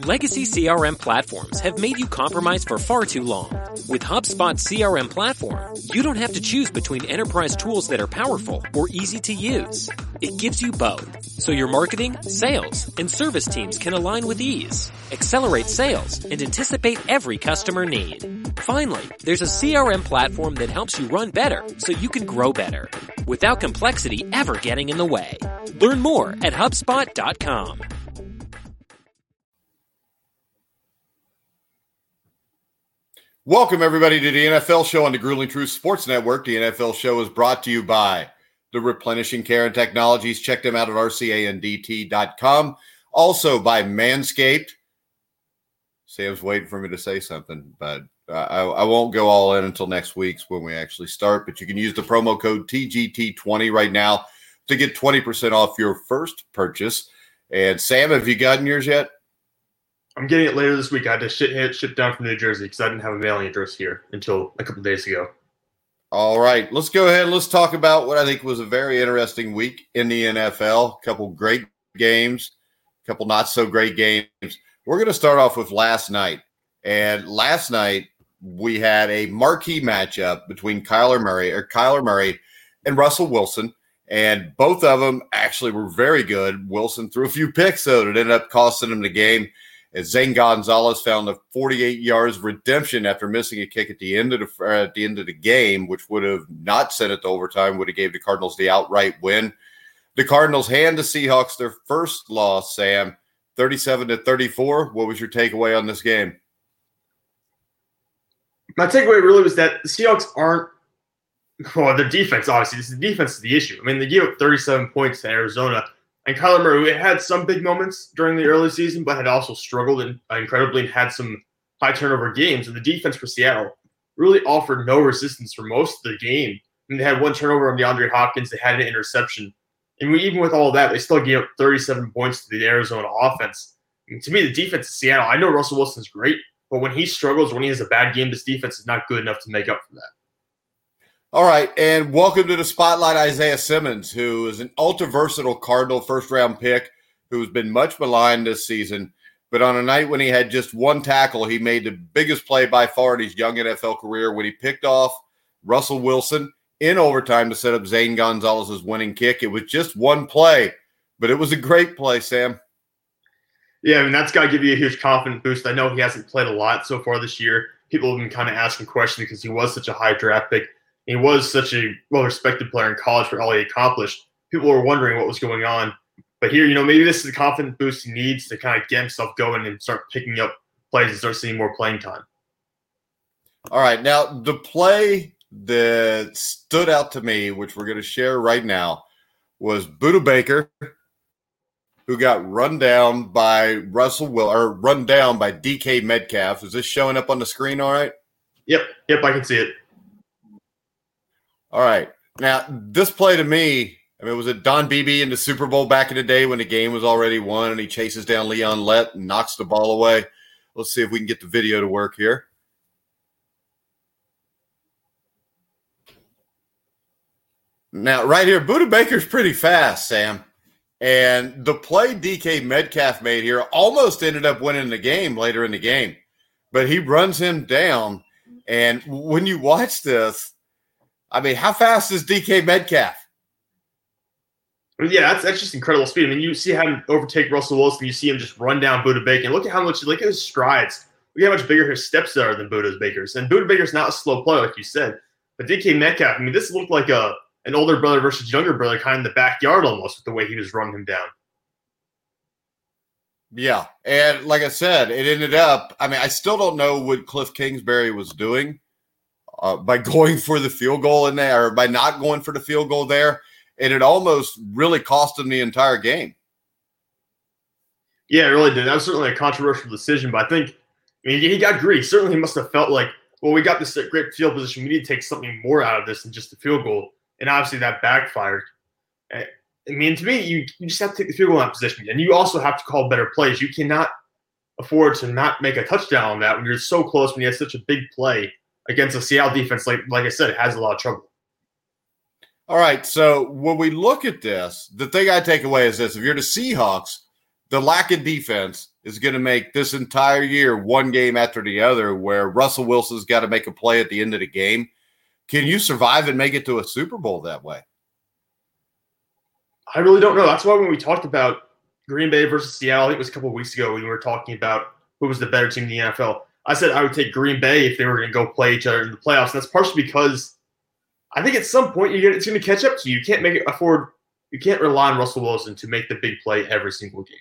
Legacy CRM platforms have made you compromise for far too long. With HubSpot CRM platform, you don't have to choose between enterprise tools that are powerful or easy to use. It gives you both, so your marketing, sales, and service teams can align with ease, accelerate sales, and anticipate every customer need. Finally, there's a CRM platform that helps you run better so you can grow better, without complexity ever getting in the way. Learn more at HubSpot.com. Welcome, everybody, to the NFL show on the Grueling Truth Sports Network. The NFL show is brought to you by the Replenishing Care and Technologies. Check them out at rcandt.com. Also by Manscaped. Sam's waiting for me to say something, but I, I won't go all in until next week's when we actually start. But you can use the promo code TGT20 right now to get 20% off your first purchase. And Sam, have you gotten yours yet? I'm getting it later this week. I had to ship it shipped down from New Jersey because I didn't have a mailing address here until a couple days ago. All right, let's go ahead. Let's talk about what I think was a very interesting week in the NFL. A couple great games, a couple not so great games. We're going to start off with last night. And last night we had a marquee matchup between Kyler Murray or Kyler Murray and Russell Wilson. And both of them actually were very good. Wilson threw a few picks, though, that ended up costing him the game as Zane Gonzalez found a 48 yards redemption after missing a kick at the end of the uh, at the end of the game, which would have not sent it to overtime, would have gave the Cardinals the outright win. The Cardinals hand the Seahawks their first loss, Sam, 37 to 34. What was your takeaway on this game? My takeaway really was that the Seahawks aren't well, their defense, obviously, this is the defense is the issue. I mean, they gave up 37 points to Arizona and Kyler Murray had some big moments during the early season, but had also struggled and uh, incredibly and had some high turnover games. And the defense for Seattle really offered no resistance for most of the game. And they had one turnover on DeAndre Hopkins. They had an interception. And we, even with all that, they still gave up 37 points to the Arizona offense. And to me, the defense of Seattle, I know Russell Wilson's great, but when he struggles, when he has a bad game, this defense is not good enough to make up for that. All right, and welcome to the spotlight, Isaiah Simmons, who is an ultra versatile Cardinal first round pick who's been much maligned this season. But on a night when he had just one tackle, he made the biggest play by far in his young NFL career when he picked off Russell Wilson in overtime to set up Zane Gonzalez's winning kick. It was just one play, but it was a great play, Sam. Yeah, I mean, that's got to give you a huge confidence boost. I know he hasn't played a lot so far this year. People have been kind of asking questions because he was such a high draft pick he was such a well respected player in college for all he accomplished. People were wondering what was going on. But here, you know, maybe this is the confidence boost he needs to kind of get himself going and start picking up plays and start seeing more playing time. All right. Now, the play that stood out to me, which we're going to share right now, was Budda Baker, who got run down by Russell Will or run down by DK Metcalf. Is this showing up on the screen all right? Yep. Yep. I can see it. All right. Now, this play to me, I mean, was it Don Beebe in the Super Bowl back in the day when the game was already won and he chases down Leon Lett and knocks the ball away? Let's see if we can get the video to work here. Now, right here, Budda Baker's pretty fast, Sam. And the play DK Metcalf made here almost ended up winning the game later in the game. But he runs him down. And when you watch this, I mean, how fast is DK Metcalf? Yeah, that's, that's just incredible speed. I mean, you see him overtake Russell Wilson, you see him just run down Budda Baker. Look at how much, look at his strides. Look at how much bigger his steps are than Budda Baker's. And Budda Baker's not a slow player, like you said. But DK Metcalf, I mean, this looked like a an older brother versus younger brother kind of in the backyard almost with the way he was running him down. Yeah. And like I said, it ended up, I mean, I still don't know what Cliff Kingsbury was doing uh, by going for the field goal in there or by not going for the field goal there. And it almost really cost him the entire game. Yeah, it really did. That was certainly a controversial decision, but I think I mean he got greedy. Certainly he must have felt like, well, we got this great field position. We need to take something more out of this than just the field goal. And obviously that backfired. I mean, to me, you, you just have to take the field goal in that position. And you also have to call better plays. You cannot afford to not make a touchdown on that when you're so close, when you have such a big play against a Seattle defense, like like I said, it has a lot of trouble. All right. So when we look at this, the thing I take away is this: if you're the Seahawks, the lack of defense is going to make this entire year one game after the other where Russell Wilson's got to make a play at the end of the game. Can you survive and make it to a Super Bowl that way? I really don't know. That's why when we talked about Green Bay versus Seattle, I think it was a couple weeks ago when we were talking about who was the better team in the NFL. I said I would take Green Bay if they were going to go play each other in the playoffs. And that's partially because I think at some point you're gonna, it's going to catch up to you. You can't make it afford. You can't rely on Russell Wilson to make the big play every single game.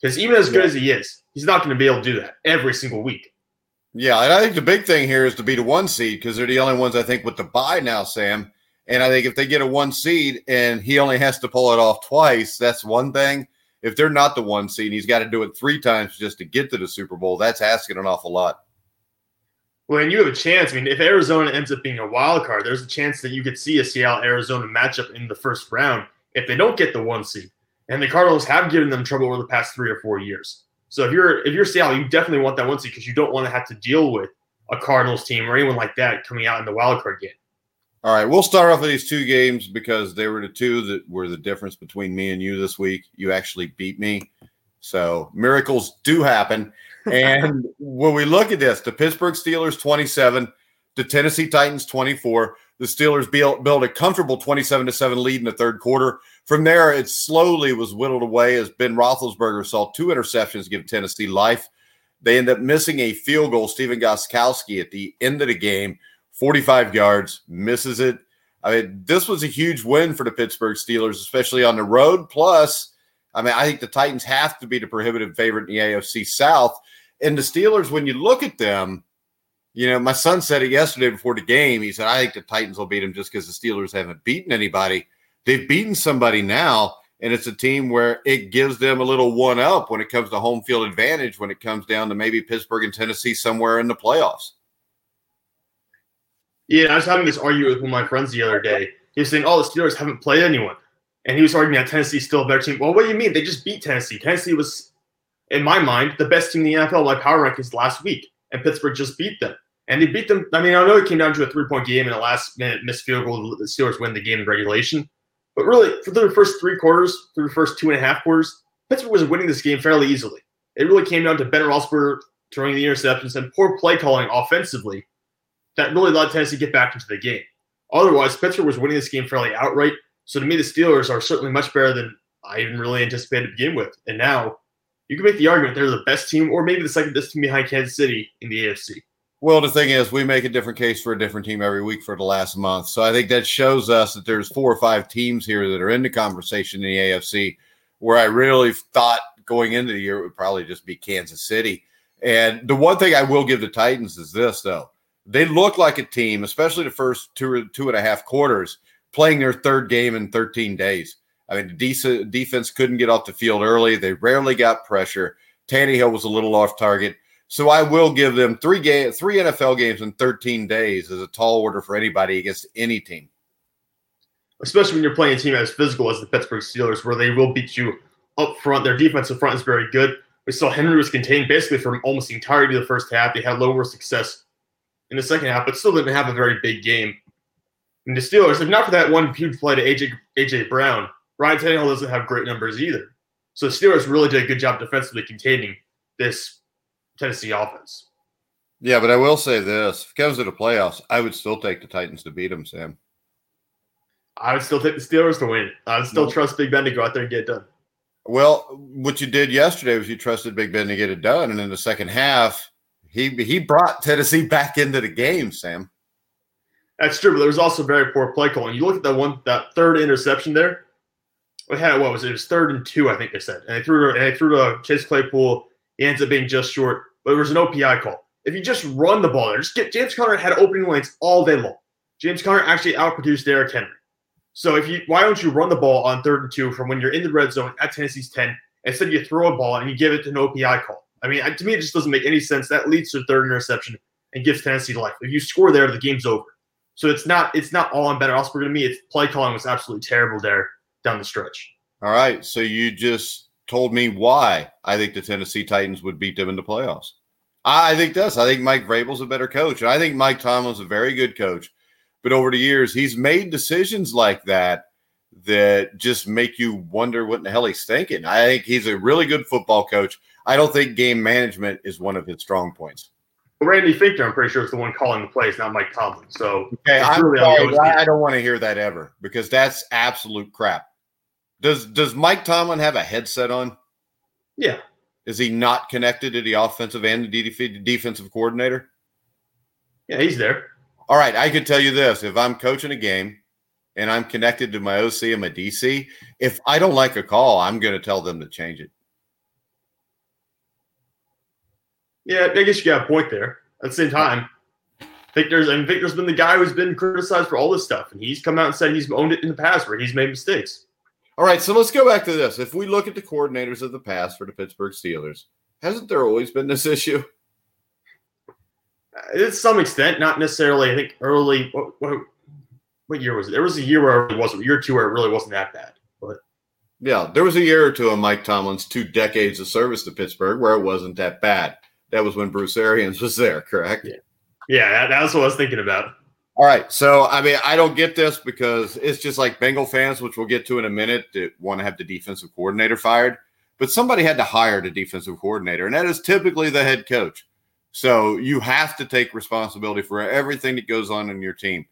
Because even as good yeah. as he is, he's not going to be able to do that every single week. Yeah, and I think the big thing here is to be the one seed because they're the only ones I think with the buy now, Sam. And I think if they get a one seed and he only has to pull it off twice, that's one thing. If they're not the one seed, and he's got to do it three times just to get to the Super Bowl. That's asking an awful lot. Well, and you have a chance. I mean, if Arizona ends up being a wild card, there's a chance that you could see a Seattle Arizona matchup in the first round if they don't get the one seed. And the Cardinals have given them trouble over the past three or four years. So if you're if you're Seattle, you definitely want that one seed because you don't want to have to deal with a Cardinals team or anyone like that coming out in the wild card game. All right, we'll start off with these two games because they were the two that were the difference between me and you this week. You actually beat me. So miracles do happen. And when we look at this, the Pittsburgh Steelers 27, the Tennessee Titans 24, the Steelers built, a comfortable 27 to 7 lead in the third quarter. From there, it slowly was whittled away as Ben Roethlisberger saw two interceptions give Tennessee life. They end up missing a field goal. Stephen Gostkowski at the end of the game, 45 yards, misses it. I mean, this was a huge win for the Pittsburgh Steelers, especially on the road. Plus, I mean, I think the Titans have to be the prohibitive favorite in the AFC South. And the Steelers, when you look at them, you know, my son said it yesterday before the game. He said, I think the Titans will beat them just because the Steelers haven't beaten anybody. They've beaten somebody now, and it's a team where it gives them a little one up when it comes to home field advantage when it comes down to maybe Pittsburgh and Tennessee somewhere in the playoffs. Yeah, I was having this argument with one of my friends the other day. He was saying, Oh, the Steelers haven't played anyone. And he was arguing that Tennessee's still a better team. Well, what do you mean? They just beat Tennessee. Tennessee was in my mind, the best team in the NFL by power rankings last week, and Pittsburgh just beat them. And they beat them. I mean, I know it came down to a three point game and a last minute missed field goal. The Steelers win the game in regulation. But really, for the first three quarters, through the first two and a half quarters, Pittsburgh was winning this game fairly easily. It really came down to Ben Roethlisberger throwing the interceptions and poor play calling offensively that really allowed Tennessee to get back into the game. Otherwise, Pittsburgh was winning this game fairly outright. So to me, the Steelers are certainly much better than I even really anticipated to begin with. And now you can make the argument they're the best team, or maybe the second best team behind Kansas City in the AFC. Well, the thing is, we make a different case for a different team every week for the last month. So I think that shows us that there's four or five teams here that are in the conversation in the AFC where I really thought going into the year it would probably just be Kansas City. And the one thing I will give the Titans is this, though. They look like a team, especially the first two, two and a half quarters, playing their third game in 13 days. I mean, defense couldn't get off the field early. They rarely got pressure. Tannehill was a little off target. So I will give them three game, three NFL games in 13 days as a tall order for anybody against any team. Especially when you're playing a team as physical as the Pittsburgh Steelers, where they will beat you up front. Their defensive front is very good. We saw Henry was contained basically from almost the entirety of the first half. They had lower success in the second half, but still didn't have a very big game. And the Steelers, if not for that one huge play to AJ AJ Brown, Ryan Tannehill doesn't have great numbers either. So the Steelers really did a good job defensively containing this Tennessee offense. Yeah, but I will say this: if it comes to the playoffs, I would still take the Titans to beat them, Sam. I would still take the Steelers to win. I would still trust Big Ben to go out there and get it done. Well, what you did yesterday was you trusted Big Ben to get it done, and in the second half, he he brought Tennessee back into the game, Sam. That's true, but there was also very poor play calling. You look at that one, that third interception there we had what was it? It was third and two, I think they said, and they threw and they threw to Chase Claypool. He ends up being just short, but there was an OPI call. If you just run the ball there, just get James Conner had opening lanes all day long. James Conner actually outproduced Derrick Henry. So if you why don't you run the ball on third and two from when you're in the red zone at Tennessee's ten instead you throw a ball and you give it an OPI call? I mean, to me, it just doesn't make any sense. That leads to a third interception and gives Tennessee life. If you score there, the game's over. So it's not it's not all on Ben Roethlisberger to me. It's play calling was absolutely terrible there down the stretch. All right. So you just told me why I think the Tennessee Titans would beat them in the playoffs. I think this. I think Mike Vrabel's a better coach. And I think Mike Tomlin's a very good coach. But over the years, he's made decisions like that that just make you wonder what in the hell he's thinking. I think he's a really good football coach. I don't think game management is one of his strong points. Randy Fichtner, I'm pretty sure, is the one calling the plays, not Mike Tomlin. So okay, I'm really sorry, I don't want to hear that ever because that's absolute crap. Does Does Mike Tomlin have a headset on? Yeah. Is he not connected to the offensive and the defensive coordinator? Yeah, he's there. All right, I could tell you this: if I'm coaching a game and I'm connected to my OC and my DC, if I don't like a call, I'm going to tell them to change it. Yeah, I guess you got a point there. At the same time, Fichtner's and Fichtner's been the guy who's been criticized for all this stuff, and he's come out and said he's owned it in the past where he's made mistakes. All right, so let's go back to this. If we look at the coordinators of the past for the Pittsburgh Steelers, hasn't there always been this issue? Uh, to some extent, not necessarily. I think early. What, what, what year was it? There was a year where it wasn't. Year two where it really wasn't that bad. But yeah, there was a year or two of Mike Tomlin's two decades of service to Pittsburgh where it wasn't that bad. That was when Bruce Arians was there, correct? Yeah, yeah, that, that's what I was thinking about. All right, so I mean, I don't get this because it's just like Bengal fans, which we'll get to in a minute, that want to have the defensive coordinator fired. But somebody had to hire the defensive coordinator, and that is typically the head coach. So you have to take responsibility for everything that goes on in your team.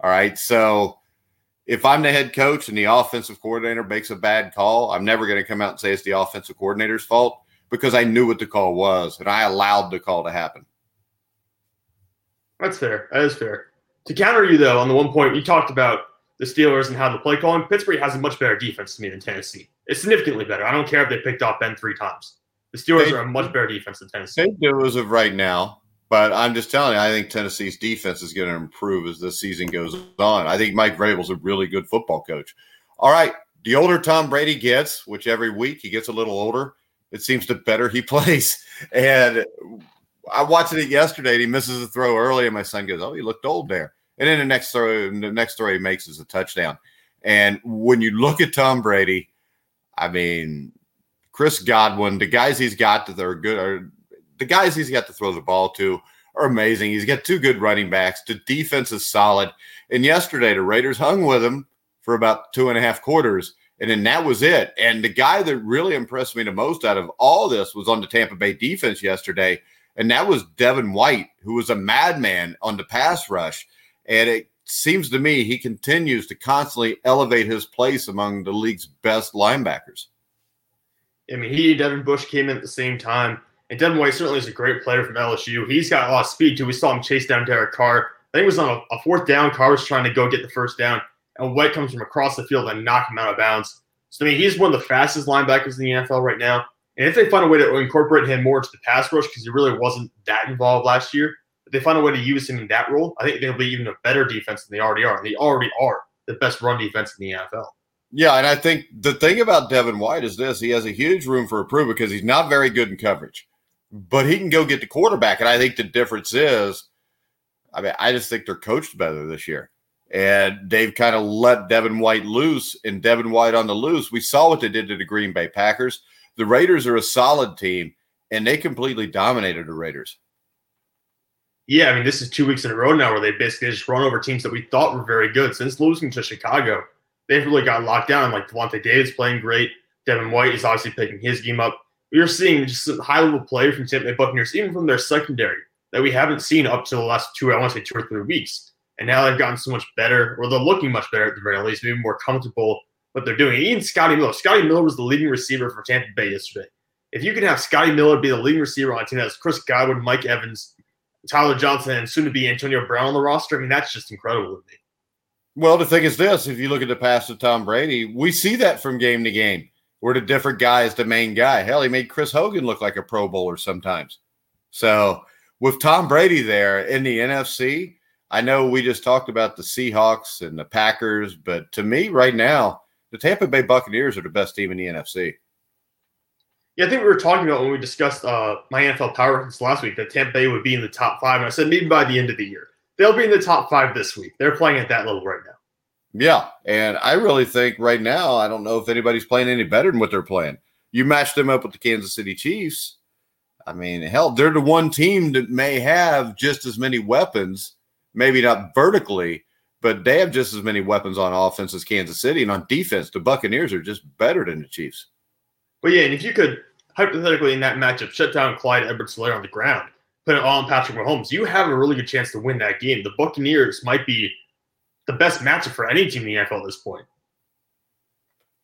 All right, so if I'm the head coach and the offensive coordinator makes a bad call, I'm never going to come out and say it's the offensive coordinator's fault because I knew what the call was and I allowed the call to happen. That's fair. That is fair. To counter you, though, on the one point you talked about the Steelers and how the play calling, Pittsburgh has a much better defense to me than Tennessee. It's significantly better. I don't care if they picked off Ben three times. The Steelers they, are a much better defense than Tennessee. They do as of right now, but I'm just telling you, I think Tennessee's defense is going to improve as the season goes on. I think Mike Vrabel's a really good football coach. All right, the older Tom Brady gets, which every week he gets a little older, it seems the better he plays. And I watched it yesterday. And he misses a throw early, and my son goes, "Oh, he looked old there." And then the next throw, the next throw he makes is a touchdown. And when you look at Tom Brady, I mean, Chris Godwin, the guys he's got that are good, are the guys he's got to throw the ball to are amazing. He's got two good running backs. The defense is solid. And yesterday, the Raiders hung with him for about two and a half quarters. And then that was it. And the guy that really impressed me the most out of all this was on the Tampa Bay defense yesterday. And that was Devin White, who was a madman on the pass rush. And it seems to me he continues to constantly elevate his place among the league's best linebackers. I mean, he Devin Bush came in at the same time. And Devin White certainly is a great player from LSU. He's got a lot of speed, too. We saw him chase down Derek Carr. I think it was on a, a fourth down. Carr was trying to go get the first down and White comes from across the field and knock him out of bounds. So I mean, he's one of the fastest linebackers in the NFL right now. And if they find a way to incorporate him more into the pass rush, because he really wasn't that involved last year, if they find a way to use him in that role, I think they'll be even a better defense than they already are. They already are the best run defense in the NFL. Yeah, and I think the thing about Devin White is this: he has a huge room for improvement because he's not very good in coverage, but he can go get the quarterback. And I think the difference is, I mean, I just think they're coached better this year and they've kind of let Devin White loose and Devin White on the loose. We saw what they did to the Green Bay Packers. The Raiders are a solid team, and they completely dominated the Raiders. Yeah, I mean, this is two weeks in a row now where they basically just run over teams that we thought were very good. Since losing to Chicago, they've really got locked down. Like Devontae Davis playing great. Devin White is obviously picking his game up. We are seeing just high level play from Tampa Bay Buccaneers, even from their secondary, that we haven't seen up to the last two, I want to say two or three weeks. And now they've gotten so much better, or they're looking much better at the very least, maybe more comfortable what they're doing. Even Scotty Miller. Scotty Miller was the leading receiver for Tampa Bay yesterday. If you can have Scotty Miller be the leading receiver on a team that has Chris Godwin, Mike Evans, Tyler Johnson, and soon to be Antonio Brown on the roster, I mean, that's just incredible to me. Well, the thing is this if you look at the past of Tom Brady, we see that from game to game, where the different guy is the main guy. Hell, he made Chris Hogan look like a Pro Bowler sometimes. So with Tom Brady there in the NFC, I know we just talked about the Seahawks and the Packers, but to me, right now, the Tampa Bay Buccaneers are the best team in the NFC. Yeah, I think we were talking about when we discussed uh, my NFL power rankings last week that Tampa Bay would be in the top five. And I said maybe by the end of the year. They'll be in the top five this week. They're playing at that level right now. Yeah. And I really think right now, I don't know if anybody's playing any better than what they're playing. You match them up with the Kansas City Chiefs. I mean, hell, they're the one team that may have just as many weapons maybe not vertically, but they have just as many weapons on offense as Kansas City. And on defense, the Buccaneers are just better than the Chiefs. But yeah, and if you could hypothetically in that matchup, shut down Clyde Edwards-Helaire on the ground, put it all on Patrick Mahomes, you have a really good chance to win that game. The Buccaneers might be the best matchup for any team in the NFL at this point.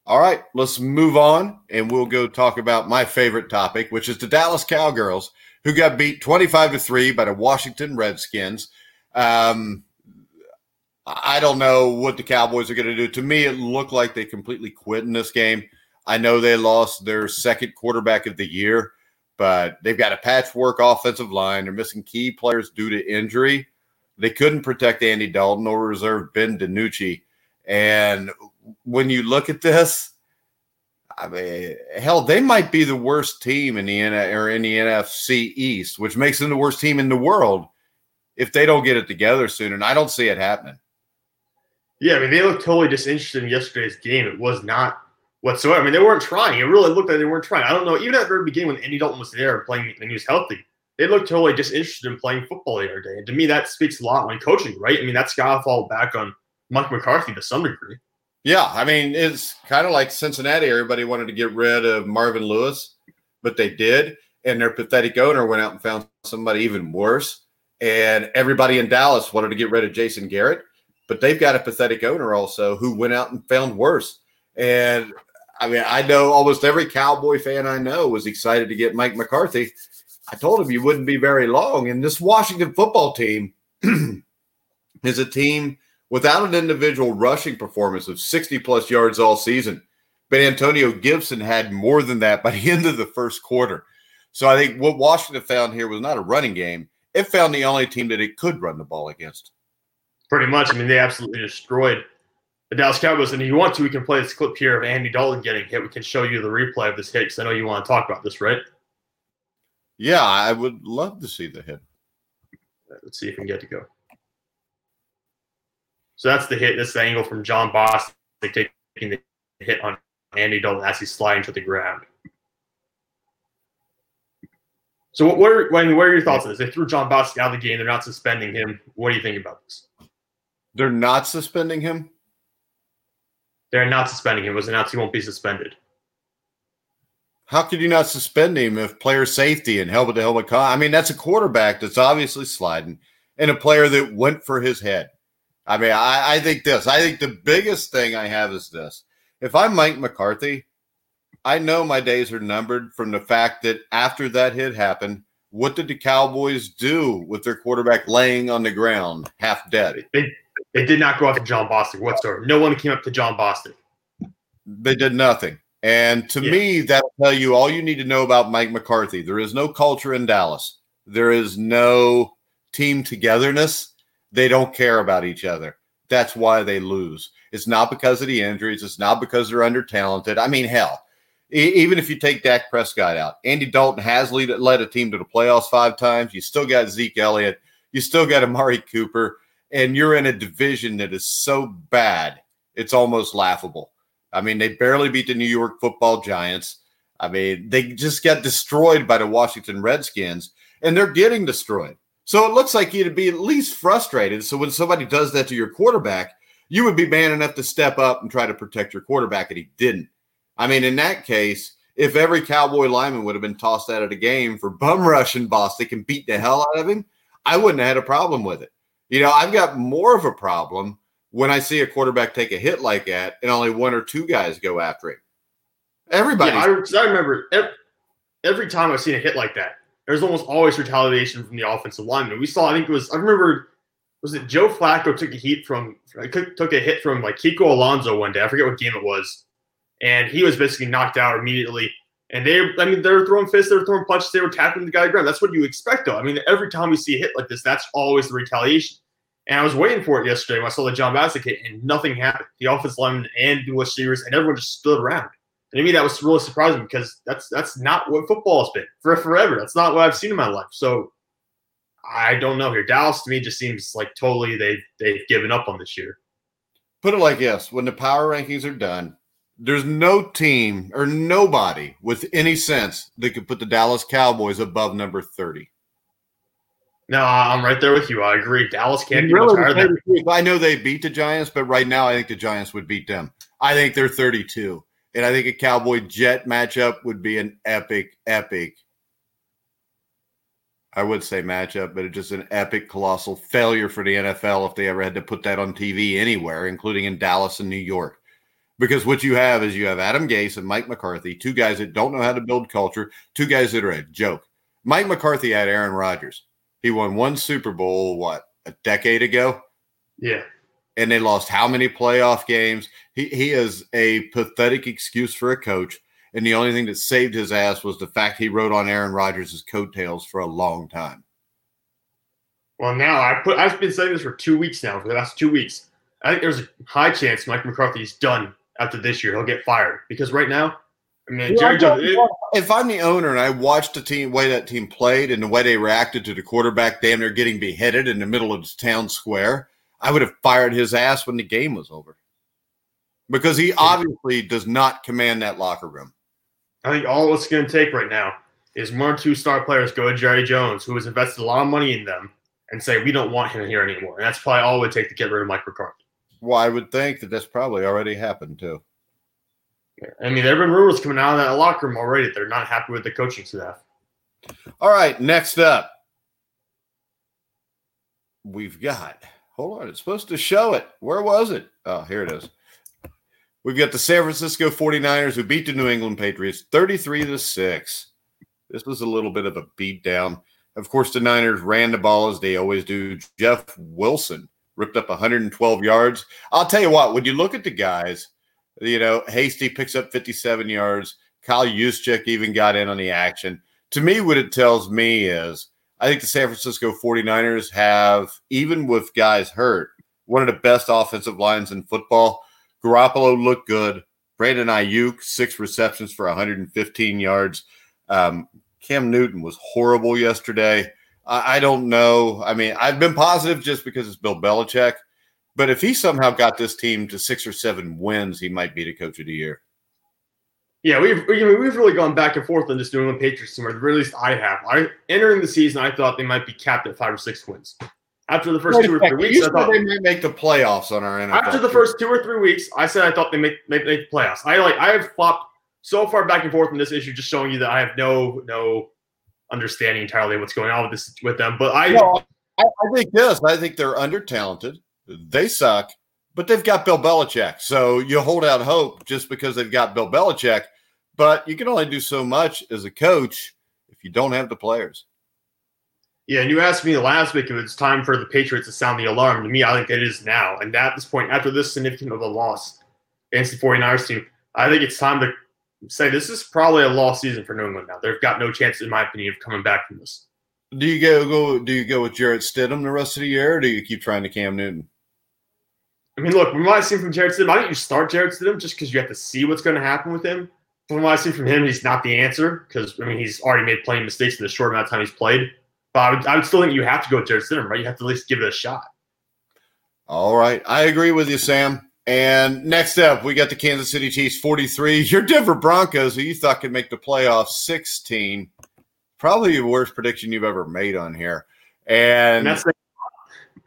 All right, let's move on and we'll go talk about my favorite topic, which is the Dallas Cowgirls, who got beat 25 to 3 by the Washington Redskins. Um, I don't know what the Cowboys are going to do. To me, it looked like they completely quit in this game. I know they lost their second quarterback of the year, but they've got a patchwork offensive line. They're missing key players due to injury. They couldn't protect Andy Dalton or reserve Ben DiNucci. And when you look at this, I mean, hell, they might be the worst team in the or in the NFC East, which makes them the worst team in the world if they don't get it together soon. And I don't see it happening. Yeah, I mean, they looked totally disinterested in yesterday's game. It was not whatsoever. I mean, they weren't trying. It really looked like they weren't trying. I don't know. Even at the very beginning, when Andy Dalton was there and playing and he was healthy, they looked totally disinterested in playing football the other day. And to me, that speaks a lot when coaching, right? I mean, that's got to fall back on Mike McCarthy to some degree. Yeah, I mean, it's kind of like Cincinnati. Everybody wanted to get rid of Marvin Lewis, but they did. And their pathetic owner went out and found somebody even worse. And everybody in Dallas wanted to get rid of Jason Garrett, but they've got a pathetic owner also who went out and found worse. And I mean, I know almost every Cowboy fan I know was excited to get Mike McCarthy. I told him you wouldn't be very long. And this Washington football team is a team without an individual rushing performance of 60 plus yards all season. But Antonio Gibson had more than that by the end of the first quarter. So I think what Washington found here was not a running game. It found the only team that it could run the ball against. Pretty much. I mean, they absolutely destroyed the Dallas Cowboys. And if you want to, we can play this clip here of Andy Dalton getting hit. We can show you the replay of this hit because I know you want to talk about this, right? Yeah, I would love to see the hit. Let's see if we can get to go. So that's the hit. This is the angle from Jon Bostic taking the hit on Andy Dalton as he's sliding to the ground. So what, what, are, what are your thoughts on this? They threw Jon Bostic out of the game. They're not suspending him. What do you think about this? They're not suspending him? They're not suspending him. It was announced he won't be suspended. How could you not suspend him if player safety and helmet to helmet? I mean, that's a quarterback that's obviously sliding and a player that went for his head. I mean, I, I think this. I think the biggest thing I have is this. If I'm Mike McCarthy, I know my days are numbered from the fact that after that hit happened, what did the Cowboys do with their quarterback laying on the ground, half dead? They, they did not go after Jon Bostic whatsoever. No one came up to Jon Bostic. They did nothing. And to yeah. me, that'll tell you all you need to know about Mike McCarthy. There is no culture in Dallas. There is no team togetherness. They don't care about each other. That's why they lose. It's not because of the injuries. It's not because they're under talented. I mean, hell, even if you take Dak Prescott out, Andy Dalton has lead, led a team to the playoffs five times. You still got Zeke Elliott. You still got Amari Cooper. And you're in a division that is so bad, it's almost laughable. I mean, they barely beat the New York football giants. I mean, they just got destroyed by the Washington Redskins, and they're getting destroyed. So it looks like you'd be at least frustrated. So when somebody does that to your quarterback, you would be man enough to step up and try to protect your quarterback, and he didn't. I mean, in that case, if every Cowboy lineman would have been tossed out of the game for bum rushing Bostic and beat the hell out of him, I wouldn't have had a problem with it. You know, I've got more of a problem when I see a quarterback take a hit like that and only one or two guys go after him. Everybody. Yeah, I, I remember every, every time I've seen a hit like that, there's almost always retaliation from the offensive lineman. We saw, I think it was, I remember, was it Joe Flacco took a heat from, took a hit from like Kiko Alonso one day. I forget what game it was. And he was basically knocked out immediately. And they, I mean, they were throwing fists, they were throwing punches, they were tapping the guy ground. That's what you expect, though. I mean, every time we see a hit like this, that's always the retaliation. And I was waiting for it yesterday when I saw the Jon Bostic hit, and nothing happened. The offensive lineman and the receivers and everyone just stood around. And to me, that was really surprising because that's that's not what football has been for forever. That's not what I've seen in my life. So I don't know here. Dallas to me just seems like totally they they've given up on this year. Put it like this: when the power rankings are done, there's no team or nobody with any sense that could put the Dallas Cowboys above number thirty. No, I'm right there with you. I agree. Dallas can't be really, much higher I know they beat the Giants, but right now I think the Giants would beat them. I think they're 32. And I think a Cowboy Jet matchup would be an epic, epic. I would say matchup, but it's just an epic, colossal failure for the NFL if they ever had to put that on TV anywhere, including in Dallas and New York. Because what you have is you have Adam Gase and Mike McCarthy, two guys that don't know how to build culture, two guys that are a joke. Mike McCarthy had Aaron Rodgers. He won one Super Bowl, what, a decade ago? Yeah. And they lost how many playoff games? He, he is a pathetic excuse for a coach. And the only thing that saved his ass was the fact he rode on Aaron Rodgers' coattails for a long time. Well, now I put I've been saying this for two weeks now, for the last two weeks. I think there's a high chance Mike McCarthy's done after this year. He'll get fired because right now, I mean, Jerry Jones. It, if I'm the owner and I watched the team way that team played and the way they reacted to the quarterback damn near getting beheaded in the middle of the town square, I would have fired his ass when the game was over. Because he obviously does not command that locker room. I think all it's going to take right now is one or two star players go to Jerry Jones, who has invested a lot of money in them, and say, we don't want him here anymore. And that's probably all it would take to get rid of Mike McCarthy. Well, I would think that that's probably already happened too. I mean, there have been rumors coming out of that locker room already that they're not happy with the coaching staff. All right, next up, we've got. Hold on, it's supposed to show it. Where was it? Oh, here it is. We've got the San Francisco 49ers who beat the New England Patriots 33 to 6. This was a little bit of a beatdown. Of course, the Niners ran the ball as they always do. Jeff Wilson ripped up 112 yards. I'll tell you what, when you look at the guys, you know, Hasty picks up 57 yards. Kyle Juszczyk even got in on the action. To me, what it tells me is I think the San Francisco 49ers have, even with guys hurt, one of the best offensive lines in football. Garoppolo looked good. Brandon Aiyuk, six receptions for 115 yards. Um, Cam Newton was horrible yesterday. I, I don't know. I mean, I've been positive just because it's Bill Belichick. But if he somehow got this team to six or seven wins, he might be the coach of the year. Yeah, we've we've really gone back and forth on this New England Patriots team, or at least I have. I entering the season, I thought they might be capped at five or six wins. After the first Wait two or three weeks, I thought they might make the playoffs on our NFL. After the first two or three weeks, I said I thought they make make, make the playoffs. I like I have flopped so far back and forth on this issue, just showing you that I have no no understanding entirely what's going on with this with them. But I, no, I, I think this. I think they're under talented. They suck, but they've got Bill Belichick. So you hold out hope just because they've got Bill Belichick. But you can only do so much as a coach if you don't have the players. Yeah, and you asked me last week if it's time for the Patriots to sound the alarm. To me, I think it is now. And at this point, after this significant of a loss against the 49ers team, I think it's time to say this is probably a lost season for New England now. They've got no chance, in my opinion, of coming back from this. Do you go go do you go with Jarrett Stidham the rest of the year or do you keep trying to Cam Newton? I mean, look, what I've seen from Jarrett Stidham, I think you start Jarrett Stidham just because you have to see what's going to happen with him. From what I've seen from him, he's not the answer because I mean he's already made plenty of mistakes in the short amount of time he's played. But I would, I would still think you have to go with Jarrett Stidham, right? You have to at least give it a shot. All right, I agree with you, Sam. And next up, we got the Kansas City Chiefs 43. Your Denver Broncos, who you thought could make the playoffs 16. Probably the worst prediction you've ever made on here. And, and that's the-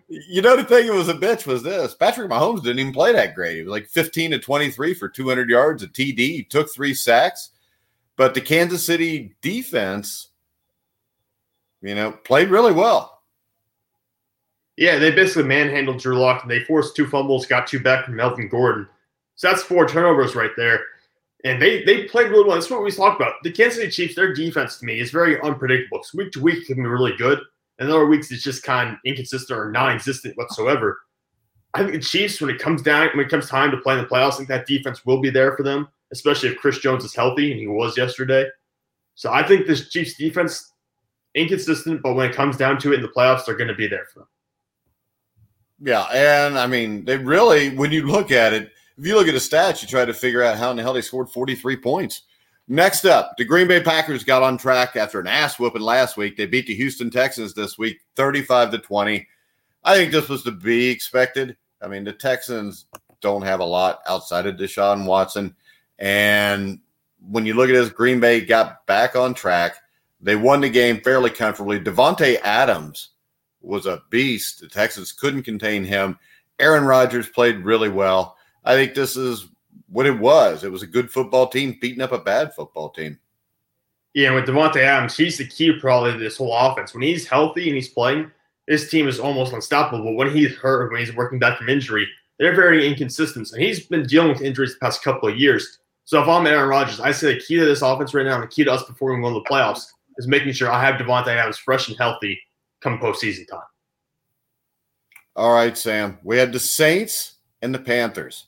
you know, the thing that was a bitch was this Patrick Mahomes didn't even play that great. He was like 15 to 23 for 200 yards, a TD. He took three sacks. But the Kansas City defense, you know, played really well. Yeah, they basically manhandled Drew Lock and they forced two fumbles, got two back from Melvin Gordon. So that's four turnovers right there. And they they played really well. That's what we talked about. The Kansas City Chiefs, their defense to me is very unpredictable. So week to week can be really good. And other weeks it's just kind of inconsistent or non-existent whatsoever. I think the Chiefs, when it comes down, when it comes time to play in the playoffs, I think that defense will be there for them, especially if Chris Jones is healthy, and he was yesterday. So I think this Chiefs defense inconsistent, but when it comes down to it in the playoffs, they're going to be there for them. Yeah, and I mean, they really, when you look at it, if you look at the stats, you try to figure out how in the hell they scored 43 points. Next up, the Green Bay Packers got on track after an ass whooping last week. They beat the Houston Texans this week, 35 to 20. I think this was to be expected. I mean, the Texans don't have a lot outside of Deshaun Watson. And when you look at this, Green Bay got back on track. They won the game fairly comfortably. Davante Adams was a beast. The Texans couldn't contain him. Aaron Rodgers played really well. I think this is what it was. It was a good football team beating up a bad football team. Yeah, with Davante Adams, he's the key probably to this whole offense. When he's healthy and he's playing, this team is almost unstoppable. But when he's hurt, when he's working back from injury, they're very inconsistent. And he's been dealing with injuries the past couple of years. So if I'm Aaron Rodgers, I say the key to this offense right now, and the key to us performing go to the playoffs, is making sure I have Davante Adams fresh and healthy come postseason time. All right, Sam. We had the Saints and the Panthers.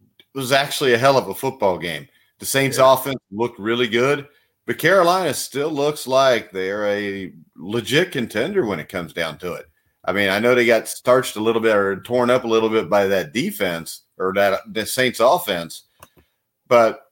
It was actually a hell of a football game. The Saints yeah. offense looked really good, but Carolina still looks like they're a legit contender when it comes down to it. I mean, I know they got starched a little bit or torn up a little bit by that defense or that the Saints offense, but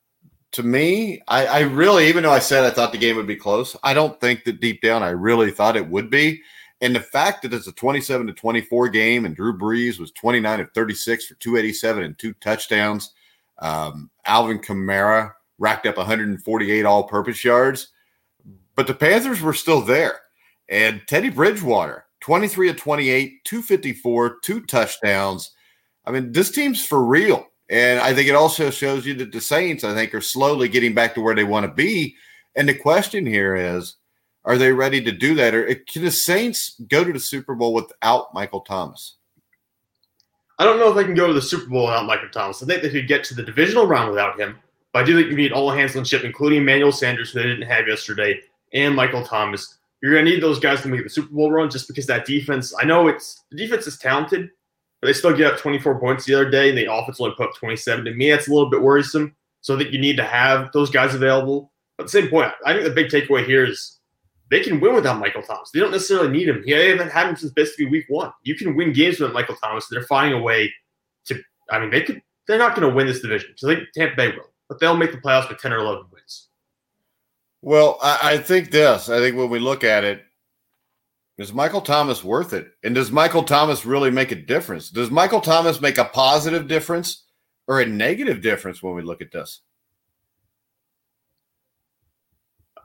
to me, I, I, really, even though I said I thought the game would be close, I don't think that deep down I really thought it would be. And the fact that it's a 27 to 24 game and Drew Brees was 29 of 36 for 287 and two touchdowns. Um, Alvin Kamara racked up 148 all purpose yards, but the Panthers were still there. And Teddy Bridgewater, 23 of 28, 254, two touchdowns. I mean, this team's for real. And I think it also shows you that the Saints, I think, are slowly getting back to where they want to be. And the question here is, are they ready to do that? Or eh, can the Saints go to the Super Bowl without Michael Thomas? I don't know if they can go to the Super Bowl without Michael Thomas. I think they could get to the divisional round without him. But I do think you need all hands on ship, including Emmanuel Sanders, who they didn't have yesterday, and Michael Thomas. You're going to need those guys to make the Super Bowl run just because that defense, I know it's the defense is talented, they still get up 24 points the other day, and the offense only put up 27. To me, that's a little bit worrisome. So I think you need to have those guys available. But at the same point, I think the big takeaway here is they can win without Michael Thomas. They don't necessarily need him. He haven't had him since basically week one. You can win games without Michael Thomas. They're finding a way to. I mean, they could. They're not going to win this division. So think Tampa Bay will, but they'll make the playoffs with 10 or 11 wins. Well, I, I think this. I think when we look at it, is Michael Thomas worth it? And does Michael Thomas really make a difference? Does Michael Thomas make a positive difference or a negative difference when we look at this? I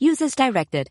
Use as directed.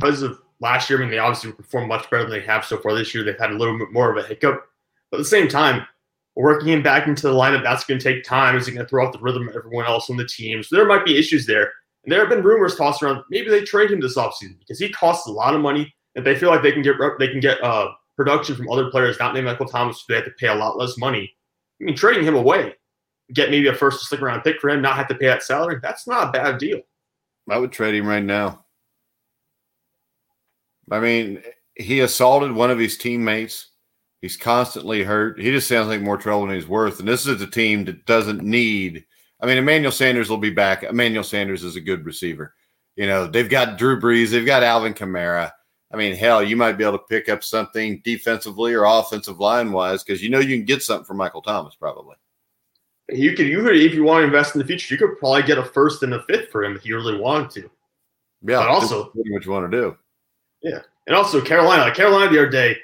because of last year, I mean, they obviously performed much better than they have so far this year. They've had a little bit more of a hiccup. But at the same time, working him back into the lineup, that's going to take time. Is he going to throw off the rhythm of everyone else on the team? So there might be issues there. And there have been rumors tossed around. Maybe they trade him this offseason because he costs a lot of money. If they feel like they can get they can get uh, production from other players, not named Michael Thomas, they have to pay a lot less money. I mean, trading him away, get maybe a first to stick around pick for him, not have to pay that salary. That's not a bad deal. I would trade him right now. I mean, he assaulted one of his teammates. He's constantly hurt. He just sounds like more trouble than he's worth. And this is a team that doesn't need. I mean, Emmanuel Sanders will be back. Emmanuel Sanders is a good receiver. You know, they've got Drew Brees, they've got Alvin Kamara. I mean, hell, you might be able to pick up something defensively or offensive line wise because you know you can get something from Michael Thomas probably. You could, you could, if you want to invest in the future, you could probably get a first and a fifth for him if you really wanted to. Yeah, but also what you want to do. Yeah. And also Carolina. Like Carolina the other day,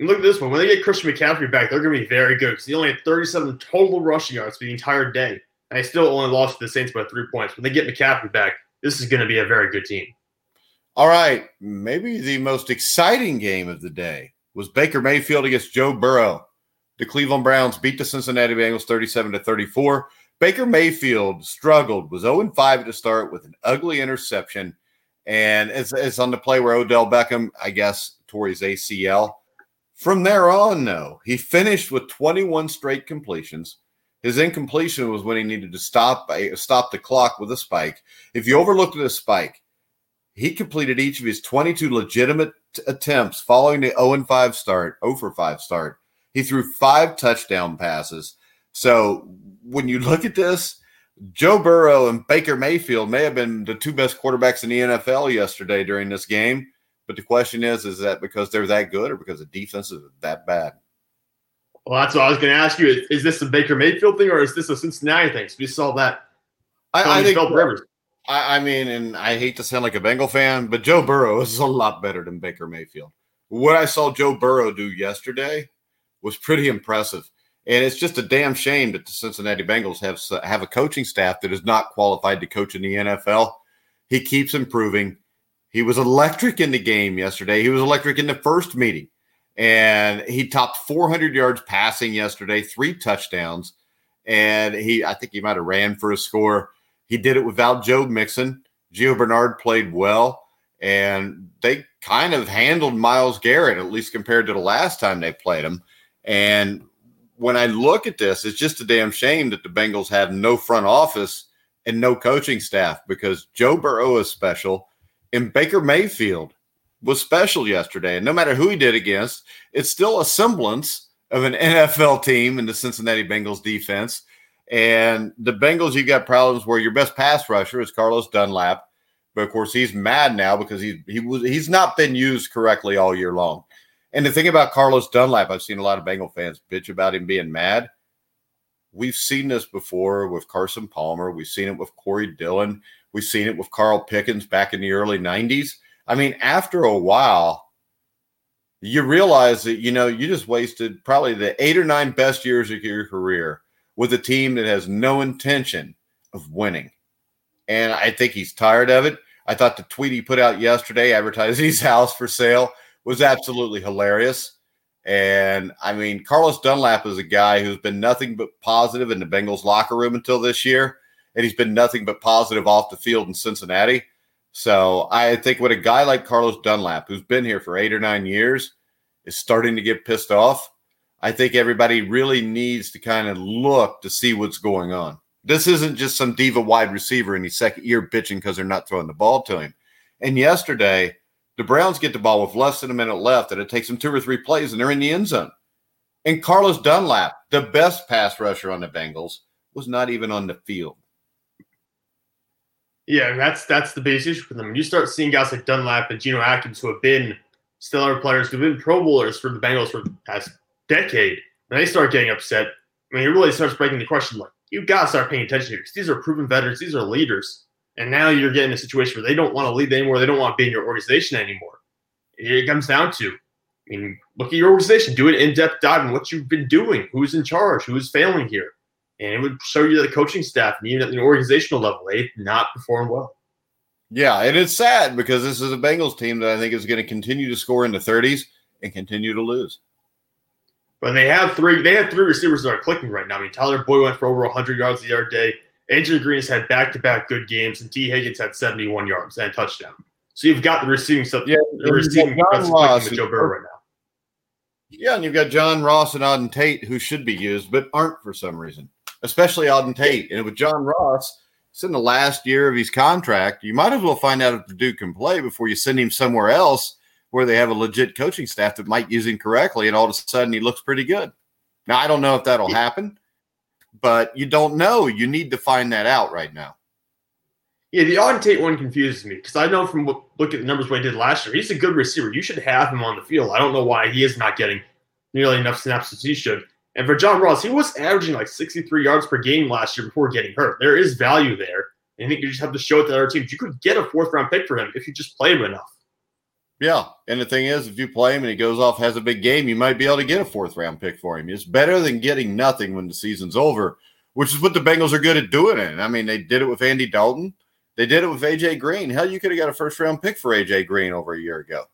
look at this one. When they get Christian McCaffrey back, they're going to be very good because he only had 37 total rushing yards for the entire day. And they still only lost to the Saints by three points. When they get McCaffrey back, this is going to be a very good team. All right. Maybe the most exciting game of the day was Baker Mayfield against Joe Burrow. The Cleveland Browns beat the Cincinnati Bengals 37 to 34. Baker Mayfield struggled, was 0 5 to start with an ugly interception and it's, it's on the play where Odell Beckham, I guess, tore his ACL. From there on, no, he finished with 21 straight completions. His incompletion was when he needed to stop uh, stop the clock with a spike. If you overlooked the spike, he completed each of his 22 legitimate attempts following the 0 5 start, 0 for 5 start. He threw five touchdown passes. So when you look at this, Joe Burrow and Baker Mayfield may have been the two best quarterbacks in the NFL yesterday during this game. But the question is, is that because they're that good or because the defense is that bad? Well, that's what I was going to ask you. Is, is this a Baker Mayfield thing or is this a Cincinnati thing? So we saw that. I, I think Rivers. I, I mean, and I hate to sound like a Bengal fan, but Joe Burrow is a lot better than Baker Mayfield. What I saw Joe Burrow do yesterday was pretty impressive. And it's just a damn shame that the Cincinnati Bengals have have a coaching staff that is not qualified to coach in the NFL. He keeps improving. He was electric in the game yesterday. He was electric in the first meeting. And he topped 400 yards passing yesterday, three touchdowns. And he, I think he might have ran for a score. He did it without Joe Mixon. Gio Bernard played well, and they kind of handled Myles Garrett, at least compared to the last time they played him. And when I look at this, it's just a damn shame that the Bengals have no front office and no coaching staff because Joe Burrow is special and Baker Mayfield was special yesterday. And no matter who he did against, it's still a semblance of an NFL team in the Cincinnati Bengals defense. And the Bengals, you've got problems where your best pass rusher is Carlos Dunlap, but of course he's mad now because he he was he's not been used correctly all year long. And the thing about Carlos Dunlap, I've seen a lot of Bengal fans bitch about him being mad. We've seen this before with Carson Palmer. We've seen it with Corey Dillon. We've seen it with Carl Pickens back in the early 90s. I mean, after a while, you realize that, you know, you just wasted probably the eight or nine best years of your career with a team that has no intention of winning. And I think he's tired of it. I thought the tweet he put out yesterday advertising his house for sale was absolutely hilarious. And I mean, Carlos Dunlap is a guy who's been nothing but positive in the Bengals locker room until this year. And he's been nothing but positive off the field in Cincinnati. So I think with a guy like Carlos Dunlap, who's been here for eight or nine years, is starting to get pissed off. I think everybody really needs to kind of look to see what's going on. This isn't just some diva wide receiver in his second year bitching because they're not throwing the ball to him. And yesterday, the Browns get the ball with less than a minute left, and it takes them two or three plays, and they're in the end zone. And Carlos Dunlap, the best pass rusher on the Bengals, was not even on the field. Yeah, that's that's the biggest issue for them. You start seeing guys like Dunlap and Geno Atkins who have been stellar players, who've been Pro Bowlers for the Bengals for the past decade, and they start getting upset. I mean, it really starts breaking the question like, you gotta start paying attention here because these are proven veterans, these are leaders. And now you're getting a situation where they don't want to lead anymore, they don't want to be in your organization anymore. It comes down to, I mean, look at your organization, do an in-depth dive on what you've been doing, who's in charge, who's failing here. And it would show you that the coaching staff, and even at the organizational level, they've not performed well. Yeah, and it's sad because this is a Bengals team that I think is going to continue to score in the 30s and continue to lose. But they have three. They have three receivers that are clicking right now. I mean, Tyler Boyd went for over 100 yards the other day. AJ Green has had back-to-back good games, and Tee Higgins had 71 yards and a touchdown. So you've got the receiving stuff. Yeah, the receiving Ross with Joe Burrow right now. Yeah, and you've got John Ross and Auden Tate who should be used but aren't for some reason, especially Auden Tate. And with John Ross, it's in the last year of his contract. You might as well find out if the dude can play before you send him somewhere else where they have a legit coaching staff that might use him correctly, and all of a sudden he looks pretty good. Now I don't know if that'll happen, but you don't know. You need to find that out right now. Yeah, the Auden Tate one confuses me because I know from look at the numbers what he did last year, he's a good receiver. You should have him on the field. I don't know why he is not getting nearly enough snaps as he should. And for John Ross, he was averaging like 63 yards per game last year before getting hurt. There is value there. And I think you just have to show it to other teams. You could get a fourth round pick for him if you just play him enough. Yeah. And the thing is, if you play him and he goes off, has a big game, you might be able to get a fourth round pick for him. It's better than getting nothing when the season's over, which is what the Bengals are good at doing it. I mean, they did it with Andy Dalton. They did it with AJ Green. Hell, you could have got a first round pick for AJ Green over a year ago.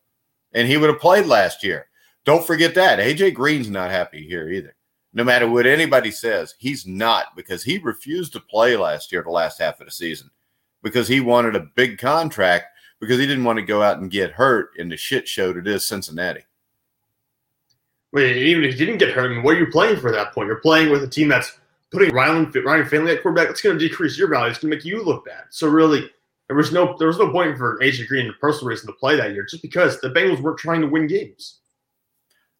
And he would have played last year. Don't forget that. AJ Green's not happy here either. No matter what anybody says, he's not because he refused to play last year, the last half of the season, because he wanted a big contract because he didn't want to go out and get hurt in the shit show that is Cincinnati. Wait, even if he didn't get hurt, I mean, what are you playing for at that point? You're playing with a team that's putting Ryan, Ryan Finley at quarterback, it's going to decrease your value. It's going to make you look bad. So really, there was no there was no point for AJ Green and the personal reason to play that year, just because the Bengals weren't trying to win games.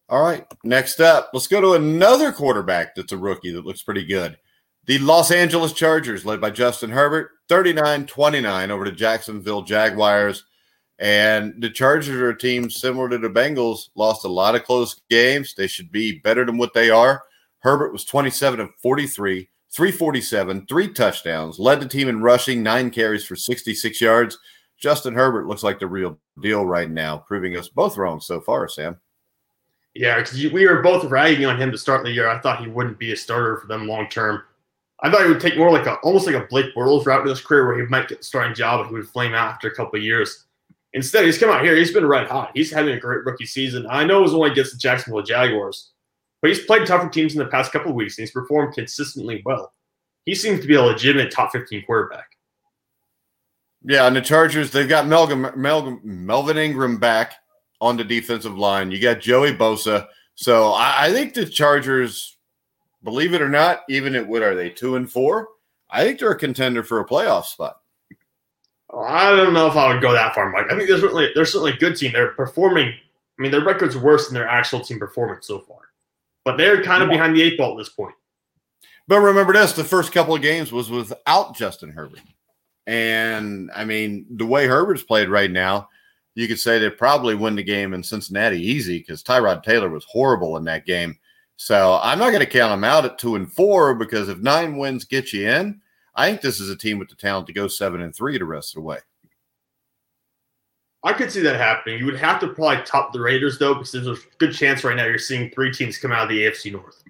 All right, next up, let's go to another quarterback that's a rookie that looks pretty good. The Los Angeles Chargers, led by Justin Herbert, 39 29 over the Jacksonville Jaguars. And the Chargers are a team similar to the Bengals, lost a lot of close games. They should be better than what they are. Herbert was 27 of 43, 347, three touchdowns, led the team in rushing, nine carries for 66 yards. Justin Herbert looks like the real deal right now, proving us both wrong so far, Sam. Yeah, because we were both ragging on him to start the year. I thought he wouldn't be a starter for them long term. I thought he would take more like a almost like a Blake Bortles route in his career, where he might get the starting job, but he would flame out after a couple of years. Instead, he's come out here. He's been red hot. He's having a great rookie season. I know it was only against the Jacksonville Jaguars, but he's played tougher teams in the past couple of weeks, and he's performed consistently well. He seems to be a legitimate top 15 quarterback. Yeah, and the Chargers, they've got Melvin, Melvin, Melvin Ingram back on the defensive line. You got Joey Bosa. So I, I think the Chargers, believe it or not, even at what are they, two and four? I think they're a contender for a playoff spot. Oh, I don't know if I would go that far, Mike. I think they're certainly they're certainly a good team. They're performing. I mean, their record's worse than their actual team performance so far, but they're kind of yeah. behind the eight ball at this point. But remember this: the first couple of games was without Justin Herbert, and I mean, the way Herbert's played right now, you could say they probably win the game in Cincinnati easy because Tyrod Taylor was horrible in that game. So I'm not going to count them out at two and four because if nine wins get you in, I think this is a team with the talent to go seven and three the rest of the way. I could see that happening. You would have to probably top the Raiders though, because there's a good chance right now you're seeing three teams come out of the AFC North.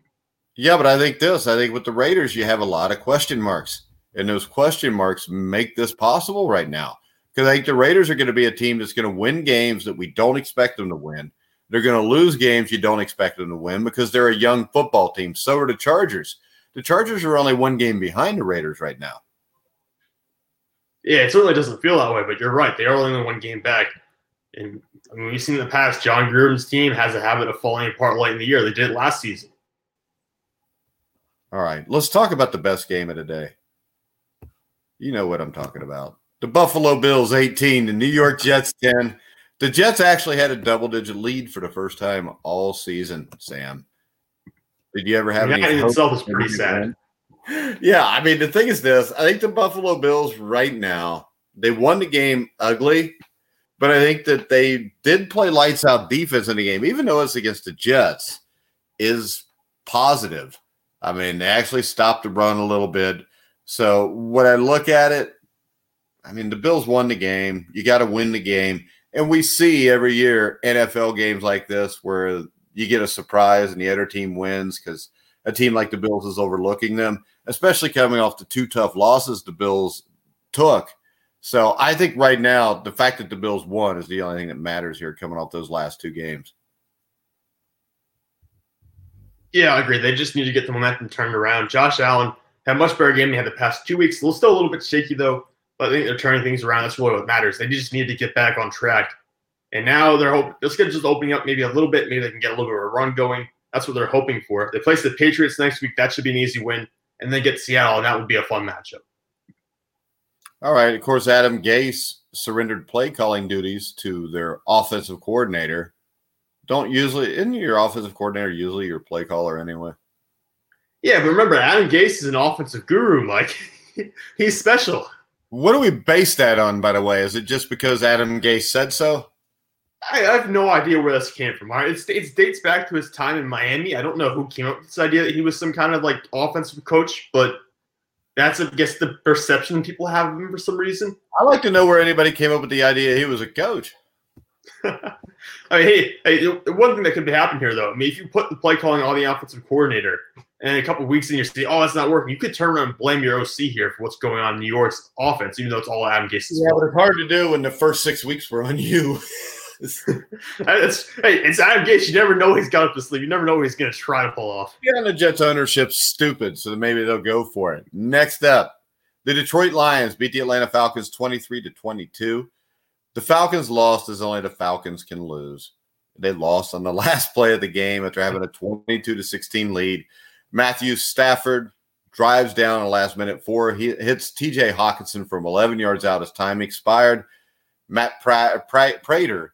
Yeah, but I think this. I think with the Raiders, you have a lot of question marks, and those question marks make this possible right now. Because I think the Raiders are going to be a team that's going to win games that we don't expect them to win. They're going to lose games you don't expect them to win because they're a young football team. So are the Chargers the Chargers are only one game behind the Raiders right now. Yeah, it certainly doesn't feel that way, but you're right. They are only one game back. And I mean, we've seen in the past, Jon Gruden's team has a habit of falling apart late in the year. They did last season. All right, let's talk about the best game of the day. You know what I'm talking about. The Buffalo Bills 18, the New York Jets 10. The Jets actually had a double digit lead for the first time all season, Sam. Did you ever have that any? in itself is pretty sad. Yeah, I mean the thing is this: I think the Buffalo Bills right now they won the game ugly, but I think that they did play lights out defense in the game, even though it's against the Jets, is positive. I mean, they actually stopped the run a little bit. So when I look at it, I mean the Bills won the game. You got to win the game, and we see every year NFL games like this where you get a surprise and the other team wins because a team like the Bills is overlooking them, especially coming off the two tough losses the Bills took. So I think right now the fact that the Bills won is the only thing that matters here coming off those last two games. Yeah, I agree. They just need to get the momentum turned around. Josh Allen had a much better game he had the past two weeks. Still a little bit shaky though, but I think they're turning things around. That's really what matters. They just need to get back on track. And now they're hoping this just opening up maybe a little bit. Maybe they can get a little bit of a run going. That's what they're hoping for. They place the Patriots next week, that should be an easy win. And then get Seattle, and that would be a fun matchup. All right. Of course, Adam Gase surrendered play calling duties to their offensive coordinator. Don't usually, isn't your offensive coordinator usually your play caller anyway? Yeah, but remember, Adam Gase is an offensive guru. Like, he's special. What do we base that on, by the way? Is it just because Adam Gase said so? I, I have no idea where this came from. It, it dates back to his time in Miami. I don't know who came up with this idea that he was some kind of like offensive coach, but that's I guess the perception people have of him for some reason. I'd like to know where anybody came up with the idea he was a coach. I mean, hey, hey, one thing that could be happening here, though. I mean, if you put the play calling on the offensive coordinator, and a couple weeks in, you see, oh, that's not working. You could turn around and blame your OC here for what's going on in New York's offense, even though it's all Adam Gase's. Yeah, but it's hard to do when the first six weeks were on you. it's, hey, it's Adam Gase. You never know he's got up his sleeve. You never know what he's going to try to pull off. Yeah, and the Jets ownership's stupid, so maybe they'll go for it. Next up, the Detroit Lions beat the Atlanta Falcons 23 to 22. The Falcons lost as only the Falcons can lose. They lost on the last play of the game after having a 22 to 16 lead. Matthew Stafford drives down a last minute four. He hits TJ Hockenson from 11 yards out as time expired. Matt Prater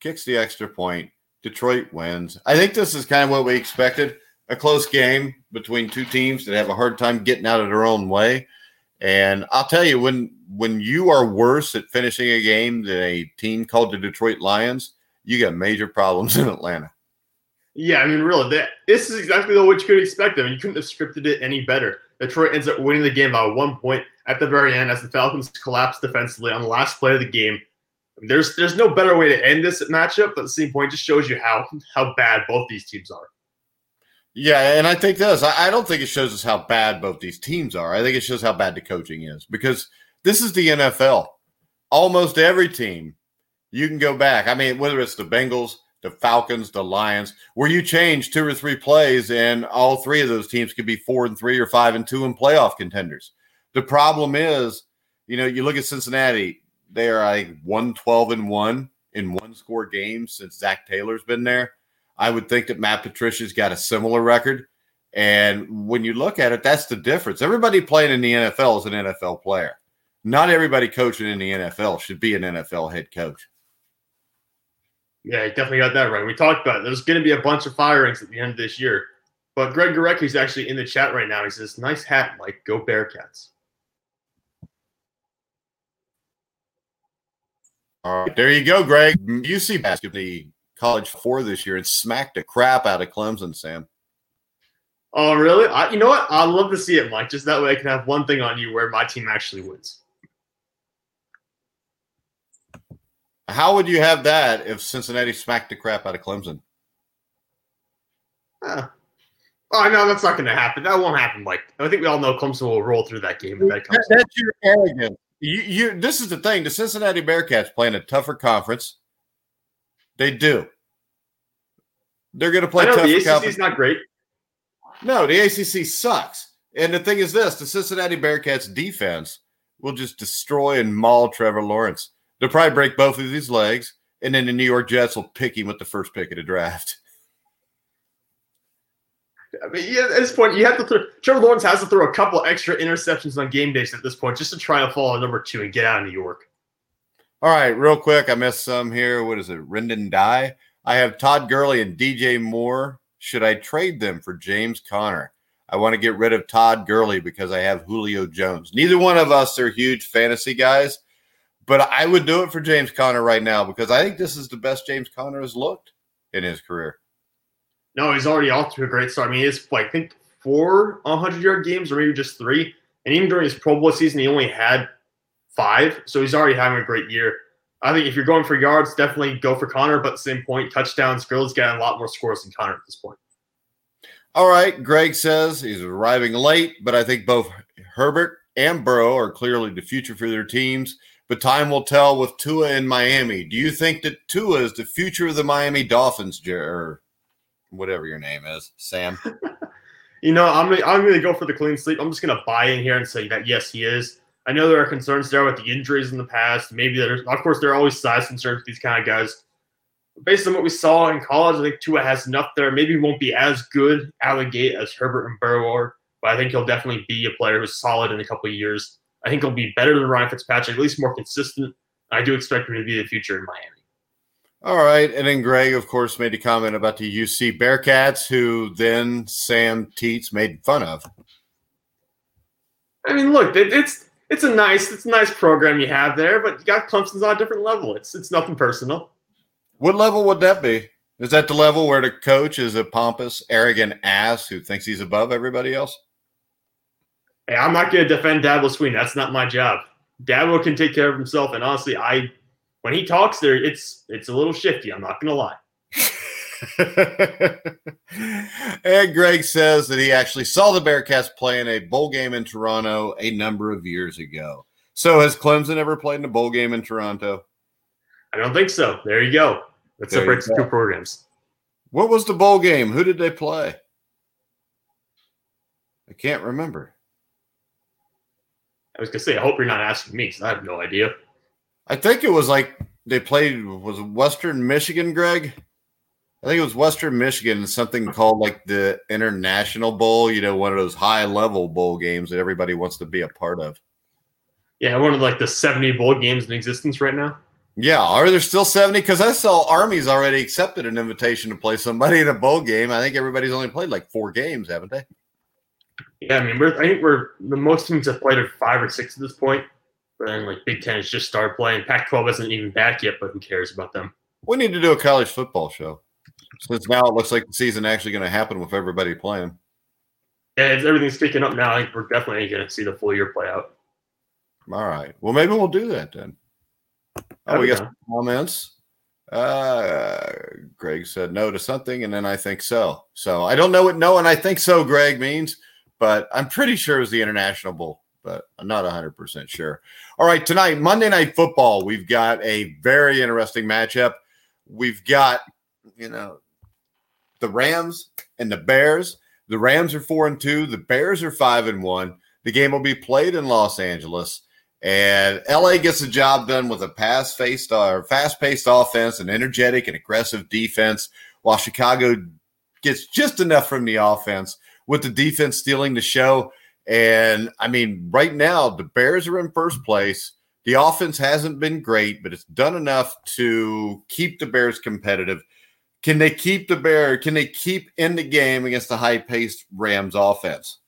kicks the extra point. Detroit wins. I think this is kind of what we expected a close game between two teams that have a hard time getting out of their own way. And I'll tell you, when when you are worse at finishing a game than a team called the Detroit Lions, you got major problems in Atlanta. Yeah, I mean, really, that, this is exactly what you could expect. I mean, you couldn't have scripted it any better. Detroit ends up winning the game by one point at the very end as the Falcons collapse defensively on the last play of the game. There's there's no better way to end this matchup, but at the same point, just shows you how how bad both these teams are. Yeah, and I think this. I don't think it shows us how bad both these teams are. I think it shows how bad the coaching is because this is the NFL. Almost every team, you can go back. I mean, whether it's the Bengals, the Falcons, the Lions, where you change two or three plays, and all three of those teams could be four and three or five and two and playoff contenders. The problem is, you know, you look at Cincinnati, they are like 112 and one in one score games since Zac Taylor's been there. I would think that Matt Patricia's got a similar record. And when you look at it, that's the difference. Everybody playing in the NFL is an NFL player. Not everybody coaching in the NFL should be an NFL head coach. Yeah, you definitely got that right. We talked about it. There's going to be a bunch of firings at the end of this year. But Greg Gorecki's actually in the chat right now. He says, nice hat, Mike. Go Bearcats. All right, there you go, Greg. UC basketball, the college four this year, and smacked the crap out of Clemson, Sam. Oh, really? I, you know what? I'd love to see it, Mike. Just that way I can have one thing on you where my team actually wins. How would you have that if Cincinnati smacked the crap out of Clemson? Huh. Oh no, that's not going to happen. That won't happen, Mike. I think we all know Clemson will roll through that game. That that's your arrogance. You, you, this is the thing. The Cincinnati Bearcats play in a tougher conference. They do. They're going to play. I know, tougher the ACC conference. is not great. No, the ACC sucks. And the thing is this: the Cincinnati Bearcats defense will just destroy and maul Trevor Lawrence. They'll probably break both of these legs, and then the New York Jets will pick him with the first pick of the draft. I mean, yeah, at this point, you have to throw. Trevor Lawrence has to throw a couple extra interceptions on game days at this point just to try to fall number two and get out of New York. All right, real quick, I missed some here. What is it? Rendon Die. I have Todd Gurley and DJ Moore. Should I trade them for James Conner? I want to get rid of Todd Gurley because I have Julio Jones. Neither one of us are huge fantasy guys, but I would do it for James Conner right now because I think this is the best James Conner has looked in his career. No, he's already off to a great start. I mean, it's like I think four 100 yard games or maybe just three. And even during his Pro Bowl season, he only had five. So he's already having a great year. I think if you're going for yards, definitely go for Conner. But at the same point, touchdowns, Gurley's getting a lot more scores than Conner at this point. All right. Greg says he's arriving late, but I think both Herbert and Burrow are clearly the future for their teams. But time will tell with Tua in Miami. Do you think that Tua is the future of the Miami Dolphins, or whatever your name is, Sam? you know, I'm gonna, I'm going to go for the clean sleep. I'm just going to buy in here and say that yes, he is. I know there are concerns there with the injuries in the past. Maybe there's, of course, there are always size concerns with these kind of guys. Based on what we saw in college, I think Tua has enough there. Maybe won't be as good out of the gate as Herbert and Burrow are, but I think he'll definitely be a player who's solid in a couple of years. I think he'll be better than Ryan Fitzpatrick, at least more consistent. I do expect him to be the future in Miami. All right. And then Greg, of course, made a comment about the UC Bearcats, who then Sam Teets made fun of. I mean, look, it, it's it's a nice it's a nice program you have there, but you got Clemson's on a different level. It's it's nothing personal. What level would that be? Is that the level where the coach is a pompous, arrogant ass who thinks he's above everybody else? Hey, I'm not going to defend Dabo Swinney. That's not my job. Dabo can take care of himself, and honestly, I when he talks there, it's it's a little shifty. I'm not going to lie. and Greg says that he actually saw the Bearcats play in a bowl game in Toronto a number of years ago. So has Clemson ever played in a bowl game in Toronto? I don't think so. There you go. That separates the two programs. What was the bowl game? Who did they play? I can't remember. I was going to say, I hope you're not asking me because I have no idea. I think it was like they played was Western Michigan, Greg. I think it was Western Michigan, something called like the International Bowl, you know, one of those high level bowl games that everybody wants to be a part of. Yeah, one of like the 70 bowl games in existence right now. Yeah, are there still 70? Because I saw Army's already accepted an invitation to play somebody in a bowl game. I think everybody's only played like four games, haven't they? Yeah, I mean, we're, I think we're the most teams have played are five or six at this point. But then, like Big Ten has just started playing. Pac-12 isn't even back yet, but who cares about them? We need to do a college football show since now it looks like the season actually going to happen with everybody playing. Yeah, everything's picking up now. I think we're definitely going to see the full year play out. All right. Well, maybe we'll do that then. Oh, we got some comments. Uh, Greg said no to something, and then I think so. So I don't know what no and I think so, Greg means, but I'm pretty sure it was the International Bowl, but I'm not 100% sure. All right, tonight, Monday Night Football, we've got a very interesting matchup. We've got, you know, the Rams and the Bears. The Rams are four and two, the Bears are five and one. The game will be played in Los Angeles. And LA gets the job done with a pass faced or uh, fast paced offense, an energetic and aggressive defense, while Chicago gets just enough from the offense with the defense stealing the show. And I mean, right now, the Bears are in first place. The offense hasn't been great, but it's done enough to keep the Bears competitive. Can they keep the Bear? Can they keep in the game against the high paced Rams offense?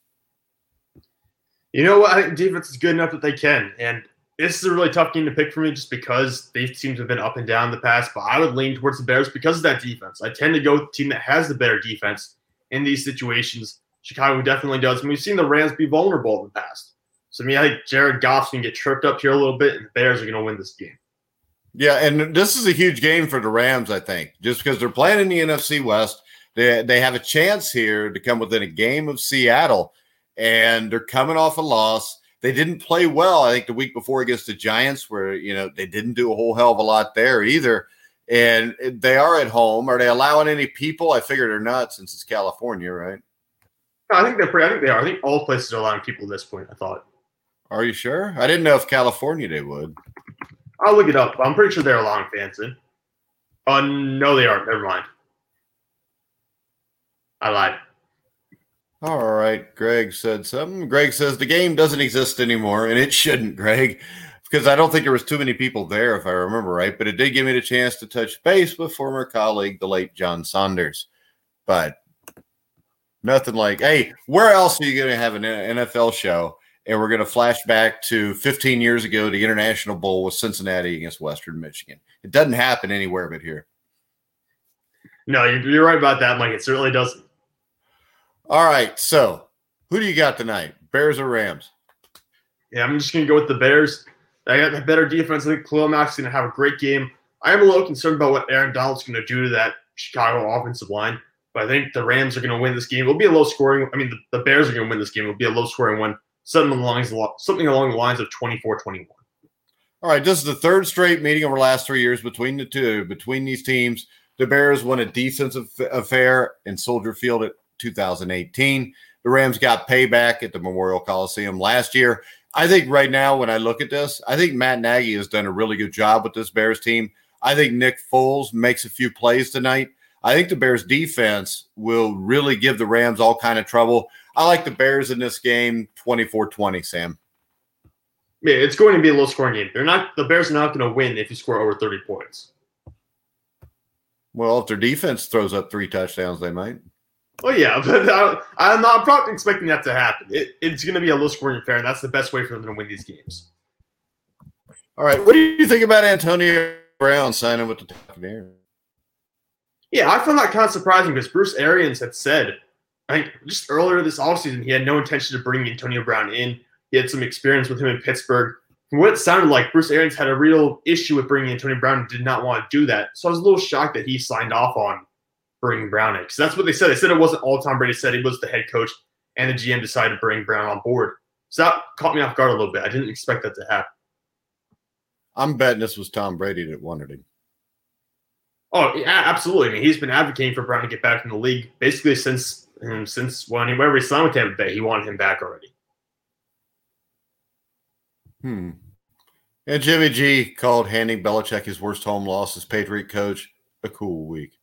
You know what? I think defense is good enough that they can. And this is a really tough game to pick for me just because they seem to have been up and down in the past. But I would lean towards the Bears because of that defense. I tend to go with the team that has the better defense in these situations. Chicago definitely does. And we've seen the Rams be vulnerable in the past. So I mean, I think Jared Goff's to get tripped up here a little bit, and the Bears are going to win this game. Yeah, and this is a huge game for the Rams, I think, just because they're playing in the NFC West. They, they have a chance here to come within a game of Seattle and they're coming off a loss. They didn't play well, I think, the week before against the Giants, where you know they didn't do a whole hell of a lot there either. And they are at home. Are they allowing any people? I figured they're not since it's California, right? I think they're pretty, I think they are. I think all places are allowing people at this point. I thought. Are you sure? I didn't know if California they would. I'll look it up. I'm pretty sure they're allowing fans in. Oh no, they aren't. Never mind. I lied. All right. Greg said something. Greg says the game doesn't exist anymore, and it shouldn't, Greg, because I don't think there was too many people there, if I remember right. But it did give me the chance to touch base with former colleague, the late John Saunders. But nothing like, hey, where else are you going to have an NFL show? And we're going to flash back to 15 years ago, the International Bowl with Cincinnati against Western Michigan. It doesn't happen anywhere but here. No, you're right about that, Mike. It certainly doesn't. All right. So who do you got tonight? Bears or Rams? Yeah, I'm just going to go with the Bears. I got the better defense. I think Khalil Mack's going to have a great game. I am a little concerned about what Aaron Donald's going to do to that Chicago offensive line, but I think the Rams are going to win this game. It'll be a low scoring. I mean, the, the Bears are going to win this game. It'll be a low scoring one, something along, something along the lines of 24 21. All right. This is the third straight meeting over the last three years between the two, between these teams. The Bears won a defensive affair in Soldier Field at 2018. The Rams got payback at the Memorial Coliseum last year. I think right now, when I look at this, I think Matt Nagy has done a really good job with this Bears team. I think Nick Foles makes a few plays tonight. I think the Bears defense will really give the Rams all kind of trouble. I like the Bears in this game 24-20, Sam. Yeah, it's going to be a low scoring game. They're not the Bears are not going to win if you score over 30 points. Well, if their defense throws up three touchdowns, they might. Well, yeah, but I, am not I'm probably expecting that to happen. It, it's going to be a low scoring affair, and that's the best way for them to win these games. All right. What do you think about Antonio Brown signing with the Buccaneers? Yeah, I found that kind of surprising because Bruce Arians had said, I think just earlier this offseason, he had no intention of bringing Antonio Brown in. He had some experience with him in Pittsburgh. From what it sounded like, Bruce Arians had a real issue with bringing Antonio Brown and did not want to do that. So I was a little shocked that he signed off on bringing Brown in. Because that's what they said. They said it wasn't all Tom Brady said. He was the head coach, and the GM decided to bring Brown on board. So that caught me off guard a little bit. I didn't expect that to happen. I'm betting this was Tom Brady that wanted him. Oh, yeah, absolutely. I mean, he's been advocating for Brown to get back in the league basically since um, since when he whenever he signed with Tampa Bay, he wanted him back already. Hmm. And Jimmy G called handing Belichick his worst home loss as Patriot coach a cool week.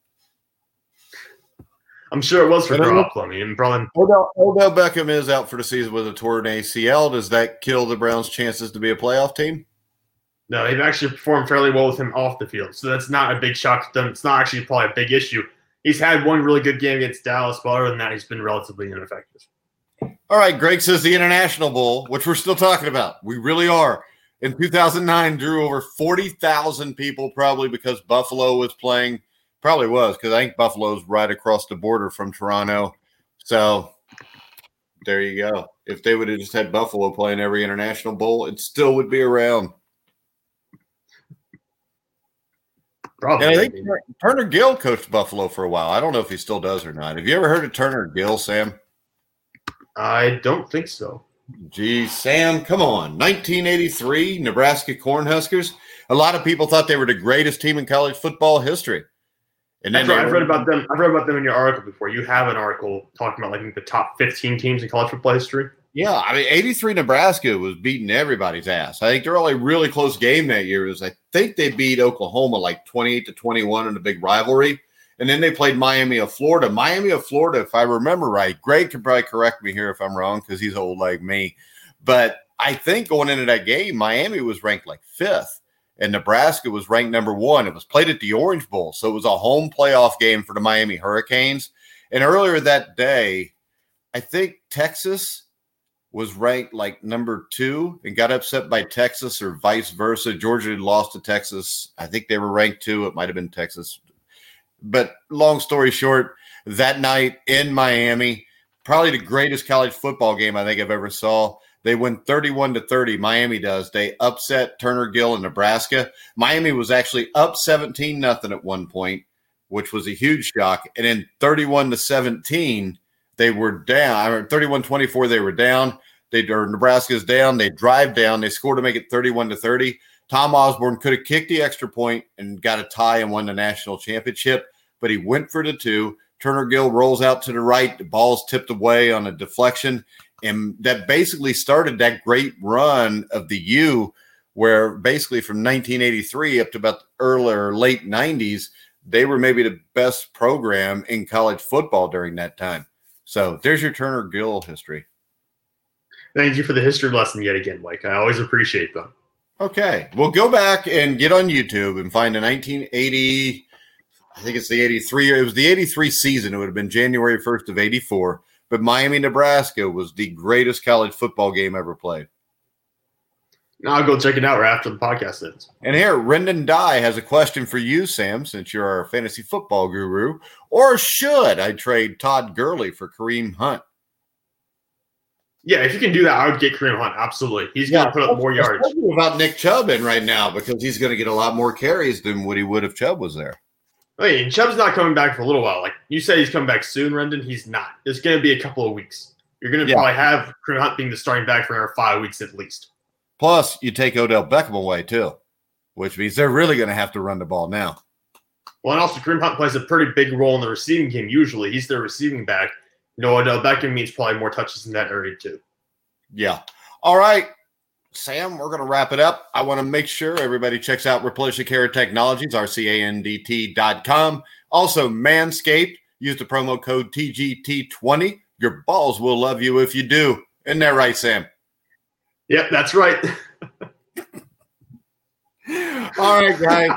I'm sure it was for Garoppolo. I mean, probably. Odell, Odell Beckham is out for the season with a torn ACL. Does that kill the Browns' chances to be a playoff team? No, they've actually performed fairly well with him off the field, so that's not a big shock to them. It's not actually probably a big issue. He's had one really good game against Dallas, but other than that, he's been relatively ineffective. All right, Greg says the International Bowl, which we're still talking about. We really are. In 2009, drew over 40,000 people, probably because Buffalo was playing. Probably was because I think Buffalo's right across the border from Toronto. So there you go. If they would have just had Buffalo playing every international bowl, it still would be around. Probably. And I think Turner Gill coached Buffalo for a while. I don't know if he still does or not. Have you ever heard of Turner Gill, Sam? I don't think so. Gee, Sam, come on. 1983, Nebraska Cornhuskers. A lot of people thought they were the greatest team in college football history. And then I've read about them. I've read about them in your article before. You have an article talking about like the top 15 teams in college football history. Yeah, I mean, 83 Nebraska was beating everybody's ass. I think their only really close game that year was I think they beat Oklahoma like 28 to 21 in a big rivalry. And then they played Miami of Florida. Miami of Florida, if I remember right, Greg can probably correct me here if I'm wrong because he's old like me. But I think going into that game, Miami was ranked like fifth and Nebraska was ranked number one. It was played at the Orange Bowl. So it was a home playoff game for the Miami Hurricanes. And earlier that day, I think Texas was ranked like number two and got upset by Texas or vice versa. Georgia lost to Texas. I think they were ranked two. It might have been Texas. But long story short, that night in Miami, probably the greatest college football game I think I've ever saw. They win 31 to 30. Miami does. They upset Turner Gill in Nebraska. Miami was actually up 17 nothing at one point, which was a huge shock. And then 31 to 17, they were down. 31 24, they were down. They or Nebraska's down. They drive down. They score to make it 31 to 30. Tom Osborne could have kicked the extra point and got a tie and won the national championship, but he went for the two. Turner Gill rolls out to the right. The ball's tipped away on a deflection. And that basically started that great run of the U, where basically from 1983 up to about the earlier late 90s, they were maybe the best program in college football during that time. So there's your Turner Gill history. Thank you for the history lesson yet again, Mike. I always appreciate them. Okay. Well, go back and get on YouTube and find a 1980. I think it's the 83. It was the 83 season. It would have been January 1st of 84. But Miami, Nebraska was the greatest college football game ever played. Now I'll go check it out right after the podcast ends. And here, Rendon Dye has a question for you, Sam, since you're our fantasy football guru. Or should I trade Todd Gurley for Kareem Hunt? Yeah, if you can do that, I would get Kareem Hunt. Absolutely. He's yeah, going to put up more yards. about Nick Chubb in right now because he's going to get a lot more carries than what he would if Chubb was there. Hey, Chubb's not coming back for a little while. Like you say, he's coming back soon, Rendon. He's not. It's going to be a couple of weeks. You're going to yeah. probably have Kareem Hunt being the starting back for five weeks at least. Plus, you take Odell Beckham away too, which means they're really going to have to run the ball now. Well, and also Kareem Hunt plays a pretty big role in the receiving game. Usually, he's their receiving back. You know, Odell Beckham means probably more touches in that area too. Yeah. All right. Sam, we're going to wrap it up. I want to make sure everybody checks out Replacement Care Technologies, rcandt.com. Also, Manscaped. Use the promo code TGT20. Your balls will love you if you do. Isn't that right, Sam? Yep, that's right. All right, guys.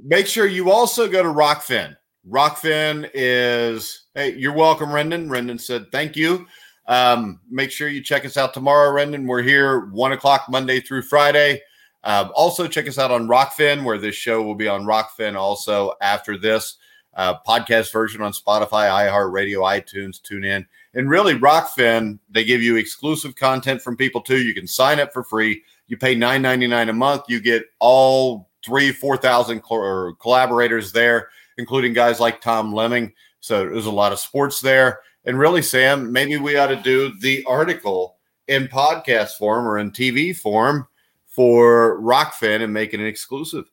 Make sure you also go to Rokfin. Rokfin is, hey, you're welcome, Rendon. Rendon said, thank you. Um, make sure you check us out tomorrow, Rendon. We're here one o'clock Monday through Friday. Um, also, check us out on Rokfin, where this show will be on Rokfin also after this uh, podcast version on Spotify, iHeartRadio, iTunes, tune in. And really, Rokfin, they give you exclusive content from people too. You can sign up for free. You pay nine ninety nine a month. You get all three, 4,000 cl- collaborators there, including guys like Tom Lemming. So there's a lot of sports there. And really, Sam, maybe we ought to do the article in podcast form or in TV form for Rokfin and make it an exclusive.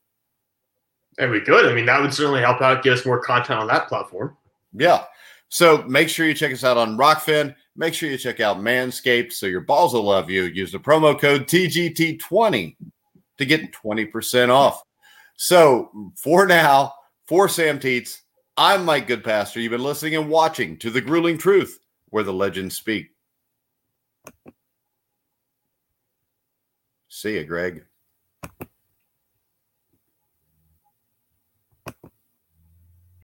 And we could. I mean, that would certainly help out, get us more content on that platform. Yeah. So make sure you check us out on Rokfin. Make sure you check out Manscaped so your balls will love you. Use the promo code TGT20 to get 20% off. So for now, for Sam Teets, I'm Mike Goodpaster. You've been listening and watching to The Grueling Truth, where the legends speak. See you, Greg.